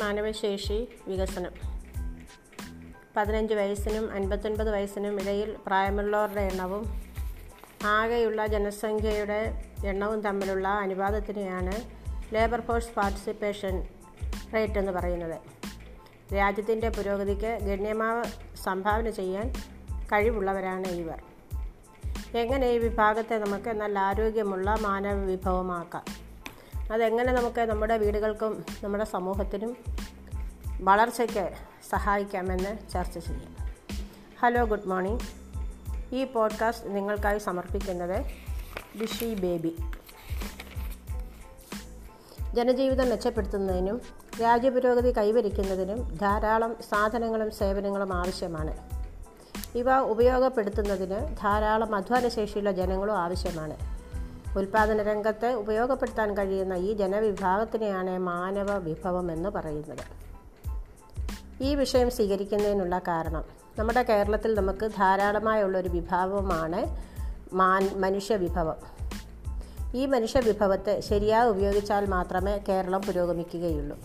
മാനവശേഷി വികസനം. പതിനഞ്ച് വയസ്സിനും അൻപത്തൊൻപത് വയസ്സിനും ഇടയിൽ പ്രായമുള്ളവരുടെ എണ്ണവും ആകെയുള്ള ജനസംഖ്യയുടെ എണ്ണവും തമ്മിലുള്ള അനുപാതത്തിനെയാണ് ലേബർ ഫോഴ്സ് പാർട്ടിസിപ്പേഷൻ റേറ്റ് എന്ന് പറയുന്നത്. രാജ്യത്തിന്റെ പുരോഗതിക്ക് ഗണ്യമായ സംഭാവന ചെയ്യാൻ കഴിവുള്ളവരാണ് ഇവർ. എങ്ങനെ ഈ വിഭാഗത്തെ നമുക്ക് നല്ല ആരോഗ്യമുള്ള മാനവ വിഭവമാക്കാം അതെങ്ങനെ നമുക്ക് നമ്മുടെ വീടുകൾക്കും നമ്മുടെ സമൂഹത്തിനും വളർച്ചയ്ക്ക് സഹായിക്കാമെന്ന് ചർച്ച ചെയ്യാം. ഹലോ ഗുഡ് മോർണിംഗ് ഈ പോഡ്കാസ്റ്റ് നിങ്ങൾക്കായി സമർപ്പിക്കുന്നത് ബിഷി ബേബി. ജനജീവിതം മെച്ചപ്പെടുത്തുന്നതിനും രാജ്യപുരോഗതി കൈവരിക്കുന്നതിനും ധാരാളം സാധനങ്ങളും സേവനങ്ങളും ആവശ്യമാണ്. ഇവ ഉപയോഗപ്പെടുത്തുന്നതിന് ധാരാളം അധ്വാനശേഷിയുള്ള ജനങ്ങളും ആവശ്യമാണ്. ഉൽപാദന രംഗത്ത് ഉപയോഗപ്പെടുത്താൻ കഴിയുന്ന ഈ ജനവിഭാഗത്തിനെയാണ് മാനവ വിഭവം എന്ന് പറയുന്നത്. ഈ വിഷയം സ്വീകരിക്കുന്നതിനുള്ള കാരണം നമ്മുടെ കേരളത്തിൽ നമുക്ക് ധാരാളമായുള്ളൊരു വിഭാവമാണ് മാൻ മനുഷ്യ വിഭവം. ഈ മനുഷ്യ വിഭവത്തെ ശരിയായി ഉപയോഗിച്ചാൽ മാത്രമേ കേരളം പുരോഗമിക്കുകയുള്ളൂ.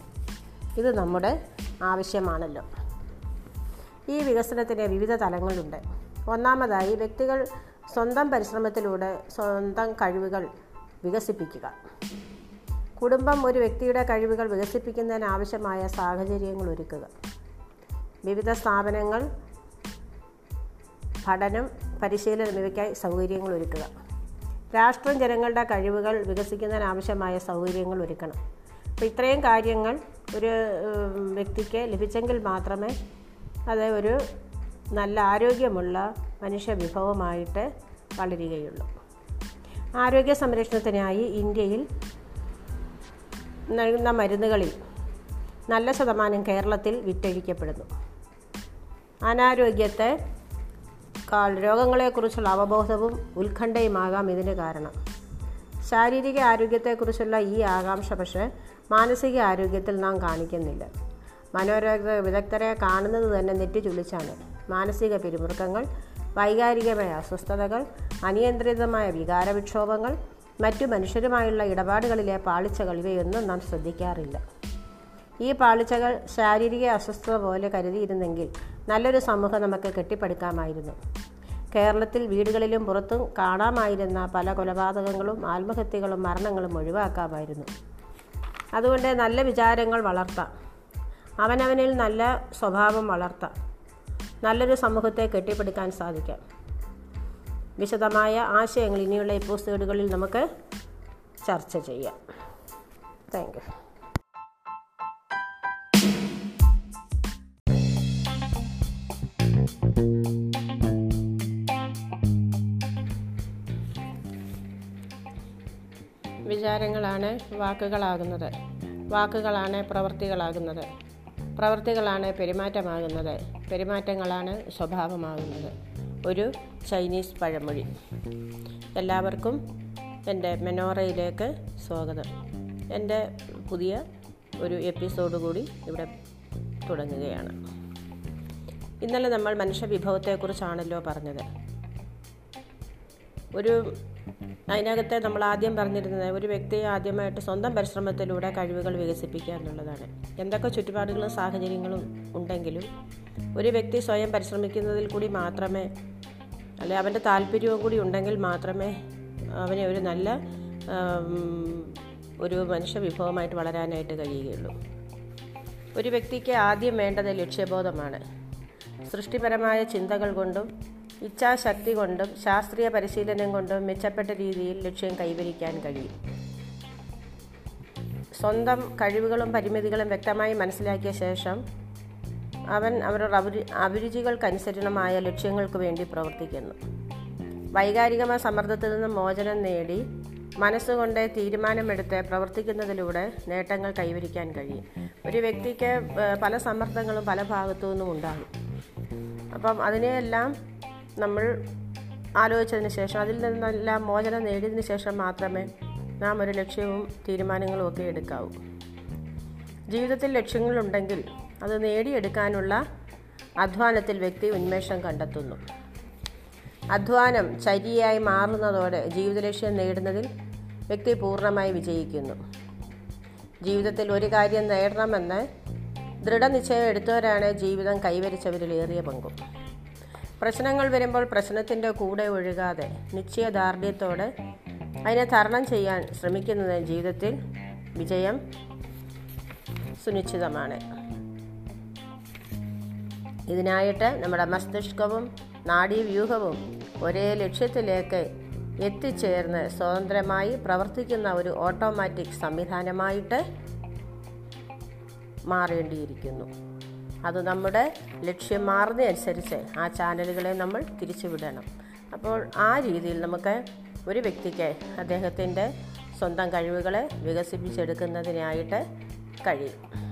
ഇത് നമ്മുടെ ആവശ്യമാണല്ലോ. ഈ വികസനത്തിന് വിവിധ തലങ്ങളുണ്ട്. ഒന്നാമതായി വ്യക്തികൾ സ്വന്തം പരിശ്രമത്തിലൂടെ സ്വന്തം കഴിവുകൾ വികസിപ്പിക്കുക. കുടുംബം ഒരു വ്യക്തിയുടെ കഴിവുകൾ വികസിപ്പിക്കുന്നതിന് ആവശ്യമായ സാഹചര്യങ്ങൾ ഒരുക്കുക. വിവിധ സ്ഥാപനങ്ങൾ പഠനം പരിശീലനം എന്നിവയ്ക്കായി സൗകര്യങ്ങൾ ഒരുക്കുക. രാഷ്ട്രം ജനങ്ങളുടെ കഴിവുകൾ വികസിക്കുന്നതിന് ആവശ്യമായ സൗകര്യങ്ങൾ ഒരുക്കണം. അപ്പോൾ ഇത്രയും കാര്യങ്ങൾ ഒരു വ്യക്തിക്ക് ലഭിച്ചെങ്കിൽ മാത്രമേ അത് ഒരു നല്ല ആരോഗ്യമുള്ള മനുഷ്യവിഭവമായിട്ട് വളരുകയുള്ളൂ. ആരോഗ്യ സംരക്ഷണത്തിനായി ഇന്ത്യയിൽ നൽകുന്ന മരുന്നുകളിൽ നല്ല ശതമാനം കേരളത്തിൽ വിറ്റഴിക്കപ്പെടുന്നു. അനാരോഗ്യത്തെ കാൾ രോഗങ്ങളെക്കുറിച്ചുള്ള അവബോധവും ഉത്കണ്ഠയുമാകാം ഇതിന് കാരണം. ശാരീരിക ആരോഗ്യത്തെക്കുറിച്ചുള്ള ഈ ആകാംക്ഷ പക്ഷേ മാനസിക ആരോഗ്യത്തിൽ നാം കാണിക്കുന്നില്ല. മനോരോഗ വിദഗ്ധരെ കാണുന്നത് തന്നെ നെറ്റി ചുളിച്ചാണ് മാനസിക പിരിമുറുക്കങ്ങൾ വൈകാരികമായ അസ്വസ്ഥതകൾ അനിയന്ത്രിതമായ വികാരവിക്ഷോഭങ്ങൾ മറ്റു മനുഷ്യരുമായുള്ള ഇടപാടുകളിലെ പാളിച്ചകൾ ഇവയൊന്നും നാം ശ്രദ്ധിക്കാറില്ല. ഈ പാളിച്ചകൾ ശാരീരിക അസ്വസ്ഥത പോലെ കരുതിയിരുന്നെങ്കിൽ നല്ലൊരു സമൂഹം നമുക്ക് കെട്ടിപ്പടുക്കാമായിരുന്നു. കേരളത്തിൽ വീടുകളിലും പുറത്തും കാണാമായിരുന്ന പല കൊലപാതകങ്ങളും ആത്മഹത്യകളും മരണങ്ങളും ഒഴിവാക്കാമായിരുന്നു. അതുകൊണ്ട് നല്ല വിചാരങ്ങൾ വളർത്താം. അവനവനിൽ നല്ല സ്വഭാവം വളർത്താം. നല്ലൊരു സമൂഹത്തെ കെട്ടിപ്പടുക്കാൻ സാധിക്കാം. വിശദമായ ആശയങ്ങൾ ഇനിയുള്ള എപ്പിസോഡുകളിൽ നമുക്ക് ചർച്ച ചെയ്യാം. താങ്ക് യു വിചാരങ്ങളാണ് വാക്കുകളാകുന്നത്. വാക്കുകളാണ് പ്രവൃത്തികളാകുന്നത് പ്രവൃത്തികളാണ് പെരുമാറ്റമാകുന്നത്. പെരുമാറ്റങ്ങളാണ് സ്വഭാവമാകുന്നത്. ഒരു ചൈനീസ് പഴമൊഴി. എല്ലാവർക്കും എന്റെ മെനോറയിലേക്ക് സ്വാഗതം. എന്റെ പുതിയ ഒരു എപ്പിസോഡ് കൂടി ഇവിടെ തുടങ്ങുകയാണ്. ഇന്നലെ നമ്മൾ മനുഷ്യ വിഭവത്തെക്കുറിച്ചാണല്ലോ പറഞ്ഞത്. ഒരു അതിനകത്തെ നമ്മൾ ആദ്യം പറഞ്ഞിരുന്നത് ഒരു വ്യക്തിയെ ആദ്യമായിട്ട് സ്വന്തം പരിശ്രമത്തിലൂടെ കഴിവുകൾ വികസിപ്പിക്കുക എന്നുള്ളതാണ്. എന്തൊക്കെ ചുറ്റുപാടുകളും സാഹചര്യങ്ങളും ഉണ്ടെങ്കിലും ഒരു വ്യക്തി സ്വയം പരിശ്രമിക്കുന്നതിൽ കൂടി മാത്രമേ അല്ലെ അവന്റെ താല്പര്യവും കൂടി ഉണ്ടെങ്കിൽ മാത്രമേ അവനെ ഒരു നല്ല ഒരു മനുഷ്യ വിഭവമായിട്ട് വളരാനായിട്ട് കഴിയുകയുള്ളൂ. ഒരു വ്യക്തിക്ക് ആദ്യം വേണ്ടത് ലക്ഷ്യബോധമാണ്. സൃഷ്ടിപരമായ ചിന്തകൾ കൊണ്ടും ഇച്ഛാശക്തി കൊണ്ടും ശാസ്ത്രീയ പരിശീലനം കൊണ്ടും മെച്ചപ്പെട്ട രീതിയിൽ ലക്ഷ്യം കൈവരിക്കാൻ കഴിയും. സ്വന്തം കഴിവുകളും പരിമിതികളും വ്യക്തമായി മനസ്സിലാക്കിയ ശേഷം അവൻ അവരുടെ അഭിരു അഭിരുചികൾക്കനുസരണമായ ലക്ഷ്യങ്ങൾക്ക് വേണ്ടി പ്രവർത്തിക്കുന്നു. വൈകാരികമായ സമ്മർദ്ദത്തിൽ നിന്ന് മോചനം നേടി മനസ്സുകൊണ്ട് തീരുമാനമെടുത്ത് പ്രവർത്തിക്കുന്നതിലൂടെ നേട്ടങ്ങൾ കൈവരിക്കാൻ കഴിയും. ഒരു വ്യക്തിക്ക് പല സമ്മർദ്ദങ്ങളും പല ഭാഗത്തു നിന്നും ഉണ്ടാകും. അപ്പം അതിനെയെല്ലാം നമ്മൾ ആലോചിച്ചതിന് ശേഷം അതിൽ നിന്നെല്ലാം മോചനം നേടിയതിന് ശേഷം മാത്രമേ നാം ഒരു ലക്ഷ്യവും തീരുമാനങ്ങളും ഒക്കെ എടുക്കാവൂ. ജീവിതത്തിൽ ലക്ഷ്യങ്ങളുണ്ടെങ്കിൽ അത് നേടിയെടുക്കാനുള്ള അധ്വാനത്തിൽ വ്യക്തി ഉന്മേഷം കണ്ടെത്തുന്നു. അധ്വാനം ചരിയായി മാറുന്നതോടെ ജീവിത ലക്ഷ്യം നേടുന്നതിൽ വ്യക്തി പൂർണമായി വിജയിക്കുന്നു. ജീവിതത്തിൽ ഒരു കാര്യം നേടണമെന്ന് ദൃഢനിശ്ചയം എടുത്തവരാണ് ജീവിതം കൈവരിച്ചവരിൽ ഏറിയ പങ്കും. പ്രശ്നങ്ങൾ വരുമ്പോൾ പ്രശ്നത്തിന്റെ കൂടെ ഒഴുകാതെ നിശ്ചയദാർഢ്യത്തോടെ അതിനെ തരണം ചെയ്യാൻ ശ്രമിക്കുന്നത് ജീവിതത്തിൽ വിജയം സുനിശ്ചിതമാണ്. ഇതിനായിട്ട് നമ്മുടെ മസ്തിഷ്കവും നാഡീവ്യൂഹവും ഒരേ ലക്ഷ്യത്തിലേക്ക് എത്തിച്ചേർന്ന് സ്വതന്ത്രമായി പ്രവർത്തിക്കുന്ന ഒരു ഓട്ടോമാറ്റിക് സംവിധാനമായിട്ട് മാറേണ്ടിയിരിക്കുന്നു. അത് നമ്മുടെ ലക്ഷ്യം മാറുന്നതനുസരിച്ച് ആ ചാനലുകളെ നമ്മൾ തിരിച്ചുവിടണം. അപ്പോൾ ആ രീതിയിൽ നമുക്ക് ഒരു വ്യക്തിക്ക് അദ്ദേഹത്തിന്റെ സ്വന്തം കഴിവുകളെ വികസിപ്പിച്ചെടുക്കുന്നതിനായിട്ട് കഴിയും.